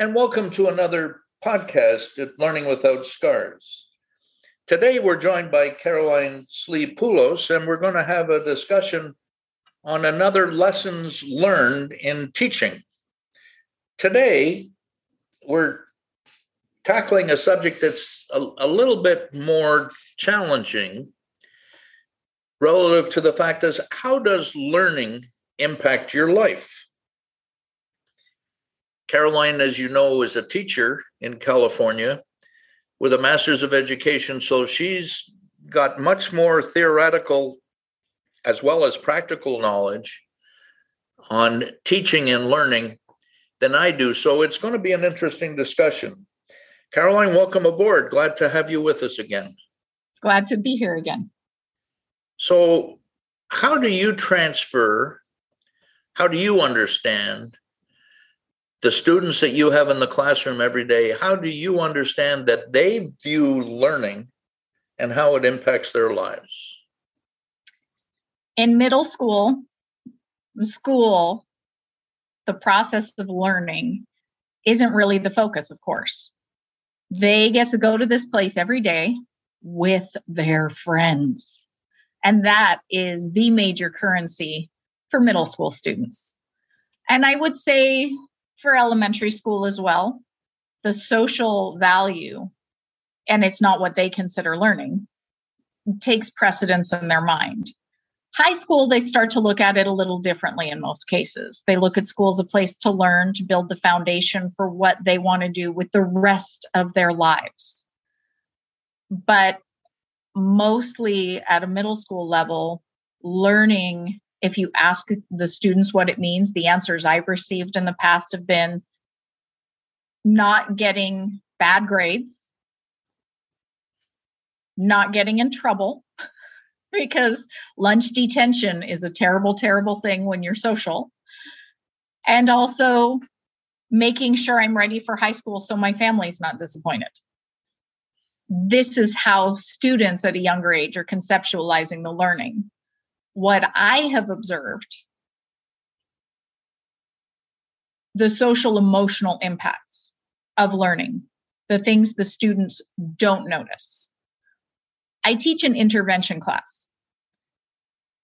And welcome to another podcast at Learning Without Scars. Today, we're joined by Caroline Slee Poulos, and we're going to have a discussion on another lessons learned in teaching. Today, we're tackling a subject that's a, a little bit more challenging relative to the fact is how does learning impact your life? Caroline, as you know, is a teacher in California with a master's of education. So she's got much more theoretical as well as practical knowledge on teaching and learning than I do. So it's going to be an interesting discussion. Caroline, welcome aboard. Glad to have you with us again. Glad to be here again. So, how do you transfer? How do you understand the students that you have in the classroom every day, how do you understand that they view learning and how it impacts their lives? In middle school, school, the process of learning isn't really the focus, of course. They get to go to this place every day with their friends. And that is the major currency for middle school students. And I would say for elementary school as well. The social value, and it's not what they consider learning, takes precedence in their mind. High school, they start to look at it a little differently in most cases. They look at school as a place to learn, to build the foundation for what they want to do with the rest of their lives. But mostly at a middle school level, learning if you ask the students what it means, the answers I've received in the past have been not getting bad grades, not getting in trouble, because lunch detention is a terrible, terrible thing when you're social. And also making sure I'm ready for high school so my family's not disappointed. This is how students at a younger age are conceptualizing the learning what I have observed, the social emotional impacts of learning, the things the students don't notice. I teach an intervention class.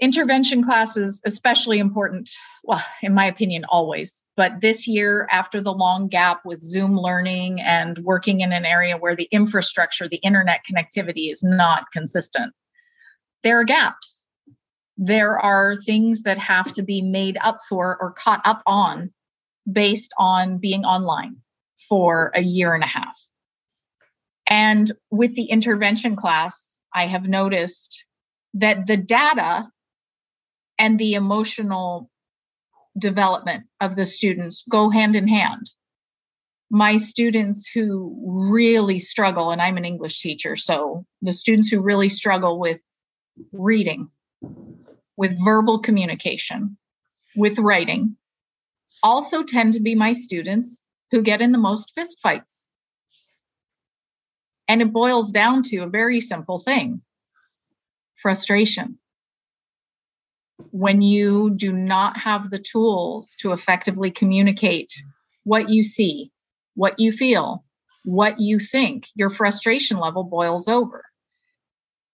Intervention class is especially important, well, in my opinion, always. But this year, after the long gap with Zoom learning and working in an area where the infrastructure, the internet connectivity is not consistent, there are gaps there are things that have to be made up for or caught up on based on being online for a year and a half. And with the intervention class, I have noticed that the data and the emotional development of the students go hand in hand. My students who really struggle, and I'm an English teacher, so the students who really struggle with reading, with verbal communication, with writing, also tend to be my students who get in the most fistfights. And it boils down to a very simple thing frustration. When you do not have the tools to effectively communicate what you see, what you feel, what you think, your frustration level boils over.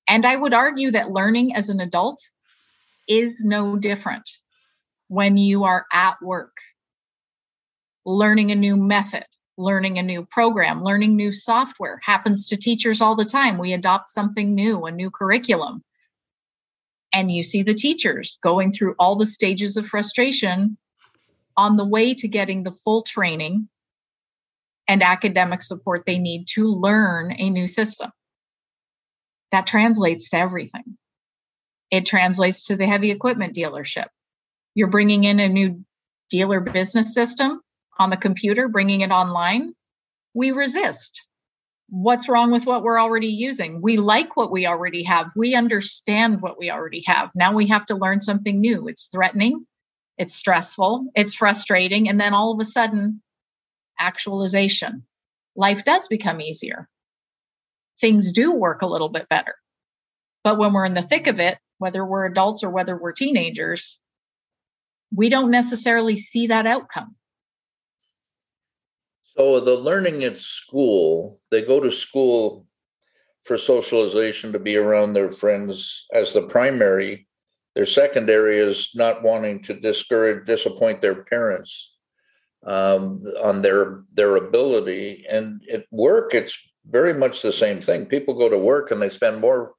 And I would argue that learning as an adult is no different when you are at work, learning a new method, learning a new program, learning new software happens to teachers all the time. We adopt something new, a new curriculum. And you see the teachers going through all the stages of frustration on the way to getting the full training and academic support they need to learn a new system. That translates to everything. It translates to the heavy equipment dealership. You're bringing in a new dealer business system on the computer, bringing it online. We resist. What's wrong with what we're already using? We like what we already have. We understand what we already have. Now we have to learn something new. It's threatening, it's stressful, it's frustrating. And then all of a sudden, actualization. Life does become easier. Things do work a little bit better. But when we're in the thick of it, whether we're adults or whether we're teenagers, we don't necessarily see that outcome. So the learning at school, they go to school for socialization to be around their friends as the primary. Their secondary is not wanting to discourage, disappoint their parents um, on their their ability. And at work, it's very much the same thing. People go to work and they spend more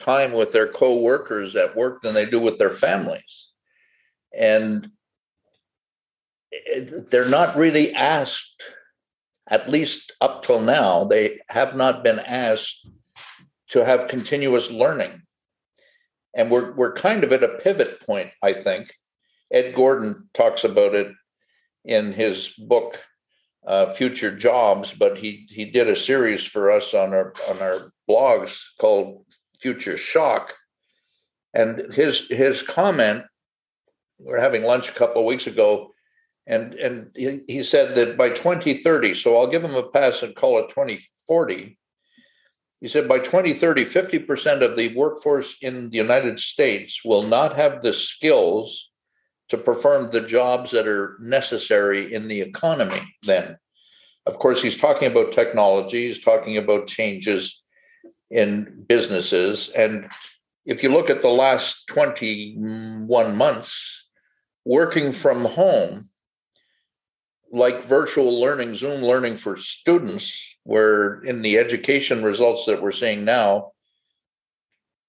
time with their co-workers at work than they do with their families. And they're not really asked, at least up till now, they have not been asked to have continuous learning. And we're, we're kind of at a pivot point, I think. Ed Gordon talks about it in his book, uh, Future Jobs, but he, he did a series for us on our, on our blogs called Future Shock. And his, his comment, we are having lunch a couple of weeks ago, and and he, he said that by 2030 so i'll give him a pass and call it 2040 he said by 2030 50% of the workforce in the united states will not have the skills to perform the jobs that are necessary in the economy then of course he's talking about technology he's talking about changes in businesses and if you look at the last 21 months working from home like virtual learning, Zoom learning for students, where in the education results that we're seeing now,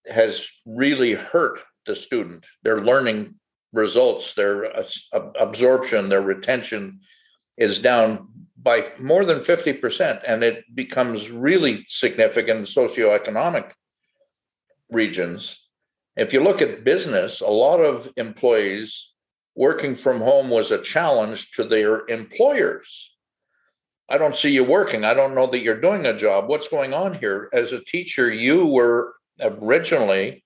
has really hurt the student. Their learning results, their absorption, their retention is down by more than 50%. And it becomes really significant in socioeconomic regions. If you look at business, a lot of employees working from home was a challenge to their employers. I don't see you working. I don't know that you're doing a job. What's going on here? As a teacher, you were originally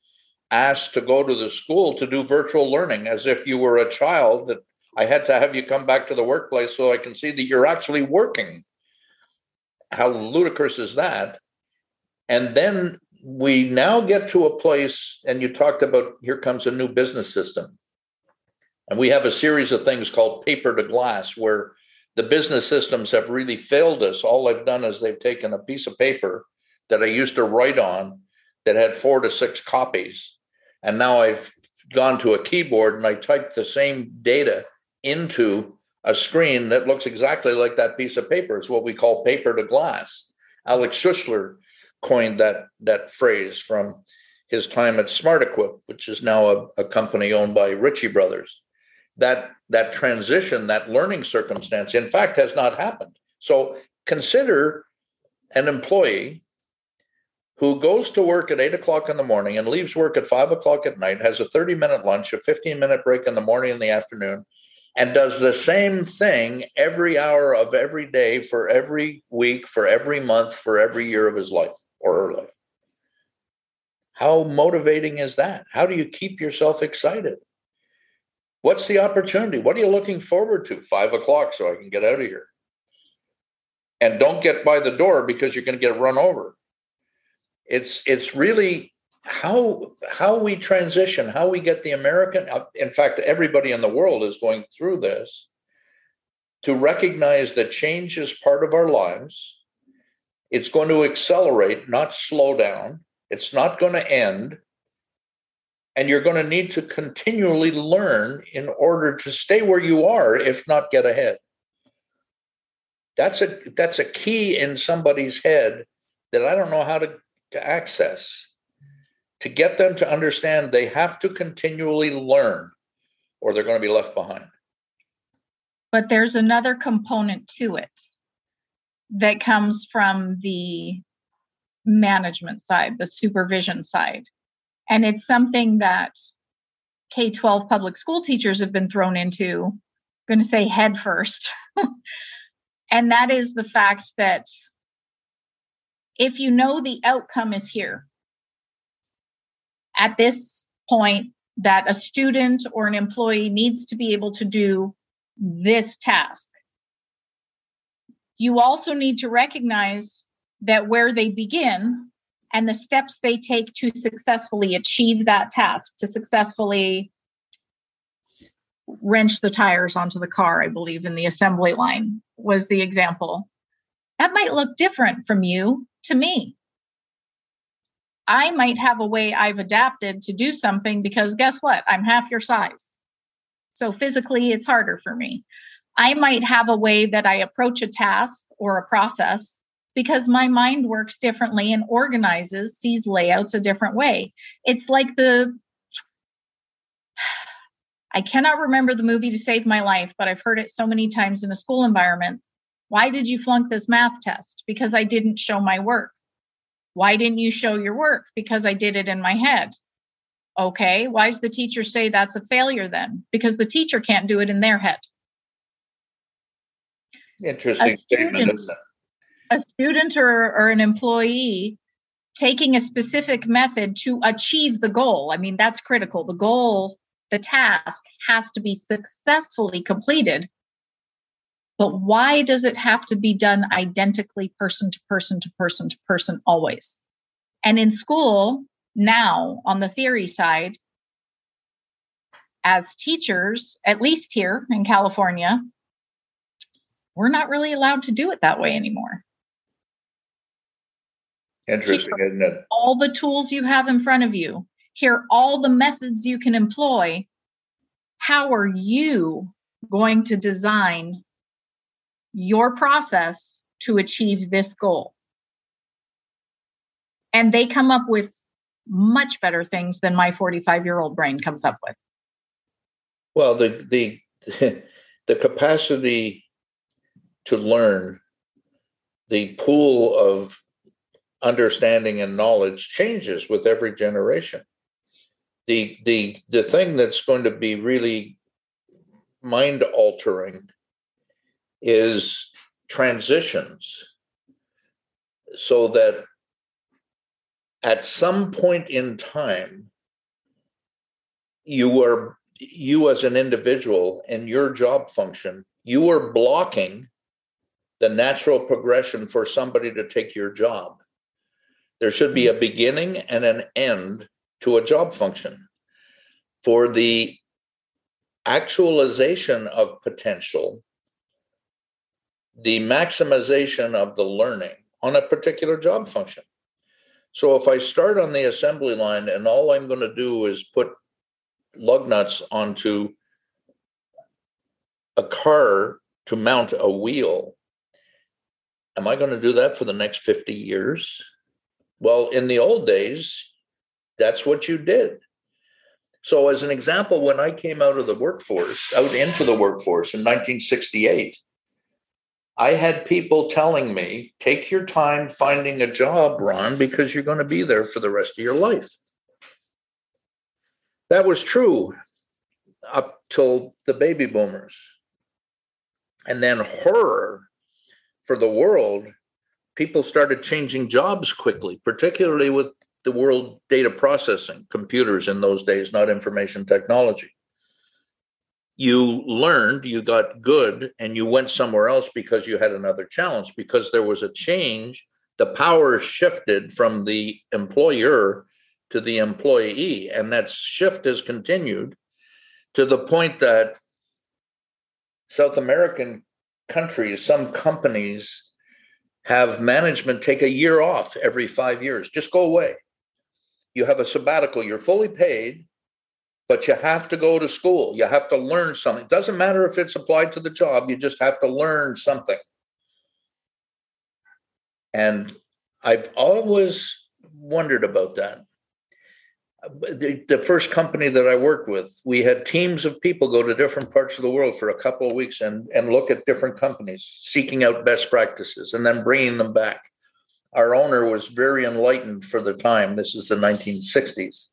asked to go to the school to do virtual learning as if you were a child that I had to have you come back to the workplace so I can see that you're actually working. How ludicrous is that? And then we now get to a place, and you talked about here comes a new business system. And we have a series of things called paper to glass where the business systems have really failed us. All they've done is they've taken a piece of paper that I used to write on that had four to six copies. And now I've gone to a keyboard and I type the same data into a screen that looks exactly like that piece of paper. It's what we call paper to glass. Alex Schussler coined that, that phrase from his time at SmartEquip, which is now a, a company owned by Ritchie Brothers that that transition, that learning circumstance, in fact, has not happened. So consider an employee who goes to work at eight o'clock in the morning and leaves work at five o'clock at night, has a 30 minute lunch, a 15 minute break in the morning and the afternoon, and does the same thing every hour of every day for every week, for every month, for every year of his life or her life. How motivating is that? How do you keep yourself excited? What's the opportunity? What are you looking forward to? Five o'clock, so I can get out of here. And don't get by the door because you're going to get run over. It's it's really how how we transition, how we get the American. Uh, in fact, everybody in the world is going through this to recognize that change is part of our lives. It's going to accelerate, not slow down. It's not going to end and you're going to need to continually learn in order to stay where you are if not get ahead that's a that's a key in somebody's head that i don't know how to, to access to get them to understand they have to continually learn or they're going to be left behind but there's another component to it that comes from the management side the supervision side and it's something that K 12 public school teachers have been thrown into, I'm going to say head first. and that is the fact that if you know the outcome is here, at this point, that a student or an employee needs to be able to do this task. You also need to recognize that where they begin and the steps they take to successfully achieve that task, to successfully wrench the tires onto the car, I believe, in the assembly line was the example. That might look different from you to me. I might have a way I've adapted to do something because guess what? I'm half your size. So physically, it's harder for me. I might have a way that I approach a task or a process because my mind works differently and organizes, sees layouts a different way. It's like the I cannot remember the movie to save my life, but I've heard it so many times in a school environment. Why did you flunk this math test? Because I didn't show my work. Why didn't you show your work? Because I did it in my head. Okay, why does the teacher say that's a failure then? Because the teacher can't do it in their head. Interesting a statement, student, A student or, or an employee taking a specific method to achieve the goal. I mean, that's critical. The goal, the task has to be successfully completed. But why does it have to be done identically, person to person to person to person, always? And in school, now on the theory side, as teachers, at least here in California, we're not really allowed to do it that way anymore. Interesting, isn't it? All the tools you have in front of you, here all the methods you can employ. How are you going to design your process to achieve this goal? And they come up with much better things than my 45 year old brain comes up with. Well, the the the capacity to learn, the pool of understanding and knowledge changes with every generation. The the the thing that's going to be really mind altering is transitions so that at some point in time you are you as an individual and your job function you are blocking the natural progression for somebody to take your job. There should be a hmm. beginning and an end to a job function. For the actualization of potential, the maximization of the learning on a particular job function. So if I start on the assembly line and all I'm going to do is put lug nuts onto a car to mount a wheel, am I going to do that for the next 50 years? Well, in the old days, that's what you did. So, as an example, when I came out of the workforce, out into the workforce in 1968, I had people telling me, take your time finding a job, Ron, because you're going to be there for the rest of your life. That was true up till the baby boomers. And then horror for the world, people started changing jobs quickly, particularly with the world data processing, computers in those days, not information technology. You learned, you got good, and you went somewhere else because you had another challenge, because there was a change. The power shifted from the employer to the employee, and that shift has continued to the point that South American countries, some companies have management take a year off every five years. Just go away. You have a sabbatical, you're fully paid, but you have to go to school. You have to learn something. It doesn't matter if it's applied to the job, you just have to learn something. And I've always wondered about that the, the first company that I worked with, we had teams of people go to different parts of the world for a couple of weeks and, and look at different companies, seeking out best practices and then bringing them back. Our owner was very enlightened for the time. This is the 1960s.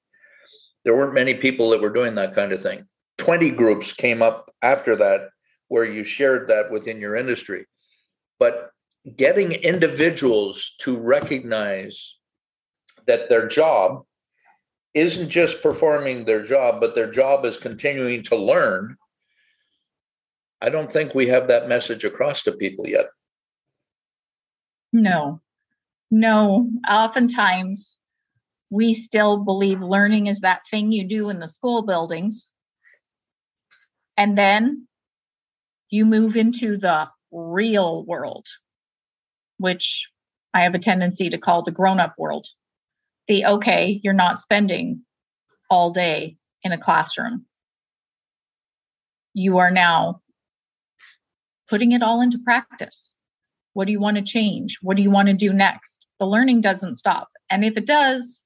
There weren't many people that were doing that kind of thing. 20 groups came up after that where you shared that within your industry. But getting individuals to recognize that their job isn't just performing their job, but their job is continuing to learn. I don't think we have that message across to people yet. No, no. Oftentimes, we still believe learning is that thing you do in the school buildings. And then you move into the real world, which I have a tendency to call the grown up world. The okay, you're not spending all day in a classroom. You are now putting it all into practice. What do you want to change? What do you want to do next? The learning doesn't stop. And if it does,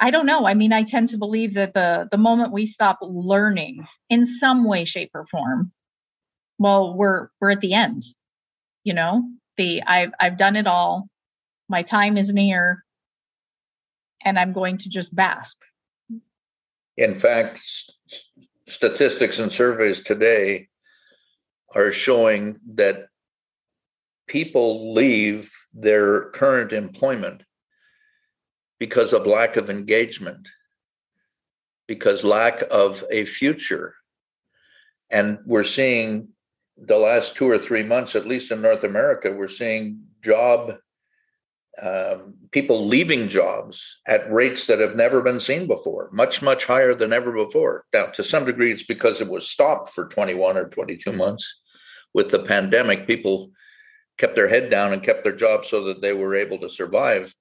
I don't know. I mean, I tend to believe that the the moment we stop learning in some way, shape, or form, well, we're we're at the end. You know, the I've I've done it all. My time is near, and I'm going to just bask. In fact, statistics and surveys today are showing that people leave their current employment because of lack of engagement, because lack of a future. And we're seeing the last two or three months, at least in North America, we're seeing job um, people leaving jobs at rates that have never been seen before, much, much higher than ever before. Now, to some degree, it's because it was stopped for 21 or 22 months with the pandemic. People kept their head down and kept their jobs so that they were able to survive.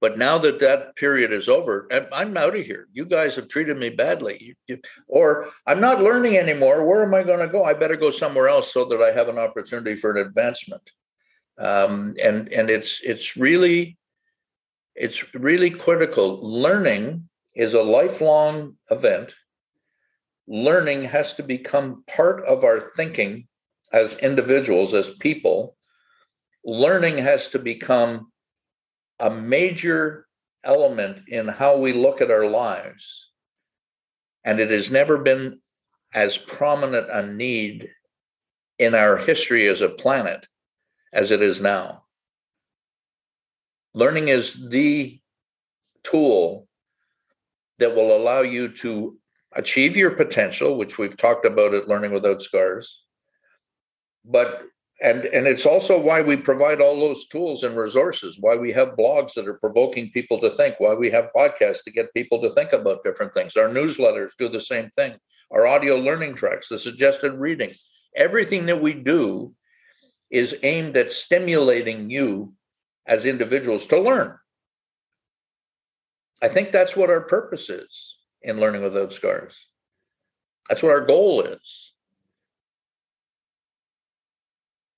But now that that period is over, I'm out of here. You guys have treated me badly. Or I'm not learning anymore. Where am I going to go? I better go somewhere else so that I have an opportunity for an advancement um, and and it's it's really it's really critical. Learning is a lifelong event. Learning has to become part of our thinking as individuals, as people. Learning has to become a major element in how we look at our lives. And it has never been as prominent a need in our history as a planet as it is now. Learning is the tool that will allow you to achieve your potential, which we've talked about at Learning Without Scars. But and and it's also why we provide all those tools and resources why we have blogs that are provoking people to think why we have podcasts to get people to think about different things our newsletters do the same thing our audio learning tracks the suggested reading everything that we do is aimed at stimulating you as individuals to learn. I think that's what our purpose is in Learning Without Scars. That's what our goal is.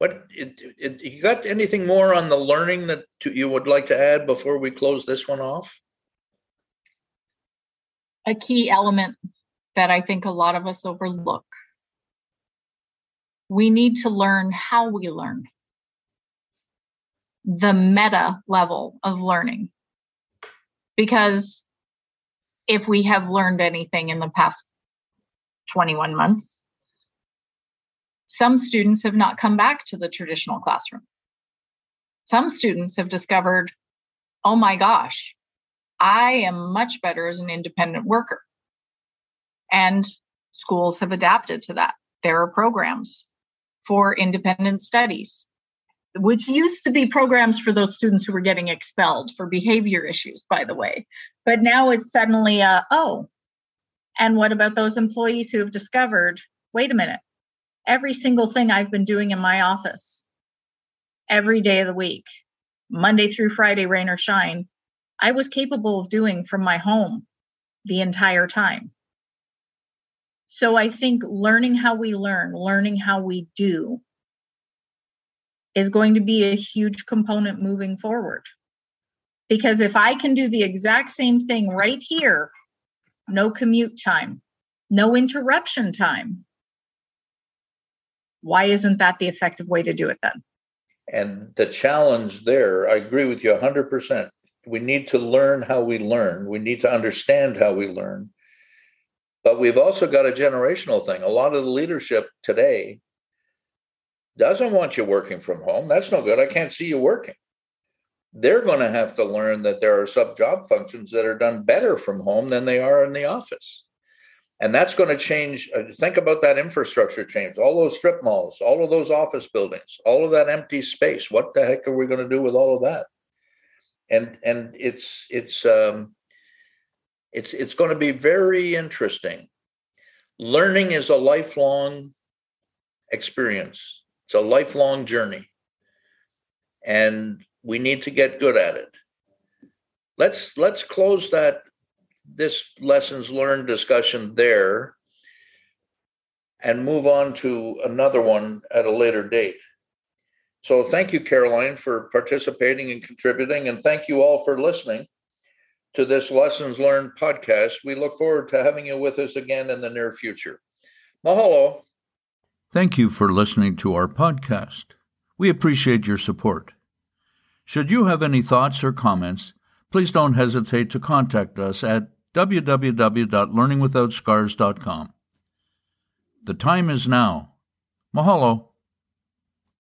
What it, it, you got anything more on the learning that you would like to add before we close this one off? A key element that I think a lot of us overlook we need to learn how we learn the meta level of learning. Because if we have learned anything in the past 21 months, some students have not come back to the traditional classroom. Some students have discovered, oh my gosh, I am much better as an independent worker. And schools have adapted to that. There are programs for independent studies, which used to be programs for those students who were getting expelled for behavior issues, by the way. But now it's suddenly, uh, oh, and what about those employees who have discovered, wait a minute, every single thing I've been doing in my office every day of the week, Monday through Friday, rain or shine, I was capable of doing from my home the entire time. So I think learning how we learn, learning how we do is going to be a huge component moving forward. Because if I can do the exact same thing right here, no commute time, no interruption time, why isn't that the effective way to do it then? And the challenge there, I agree with you 100%. We need to learn how we learn. We need to understand how we learn. But we've also got a generational thing. A lot of the leadership today doesn't want you working from home. That's no good. I can't see you working. They're going to have to learn that there are sub job functions that are done better from home than they are in the office. And that's going to change. Uh, think about that infrastructure change, all those strip malls, all of those office buildings, all of that empty space. What the heck are we going to do with all of that? And and it's it's um, it's it's going to be very interesting learning is a lifelong experience, it's a lifelong journey. And we need to get good at it. Let's let's close that this lessons learned discussion there and move on to another one at a later date. So thank you, Caroline, for participating and contributing, and thank you all for listening to this Lessons Learned podcast. We look forward to having you with us again in the near future. Mahalo. Thank you for listening to our podcast. We appreciate your support. Should you have any thoughts or comments, please don't hesitate to contact us at www.learningwithoutscars.com. The time is now. Mahalo.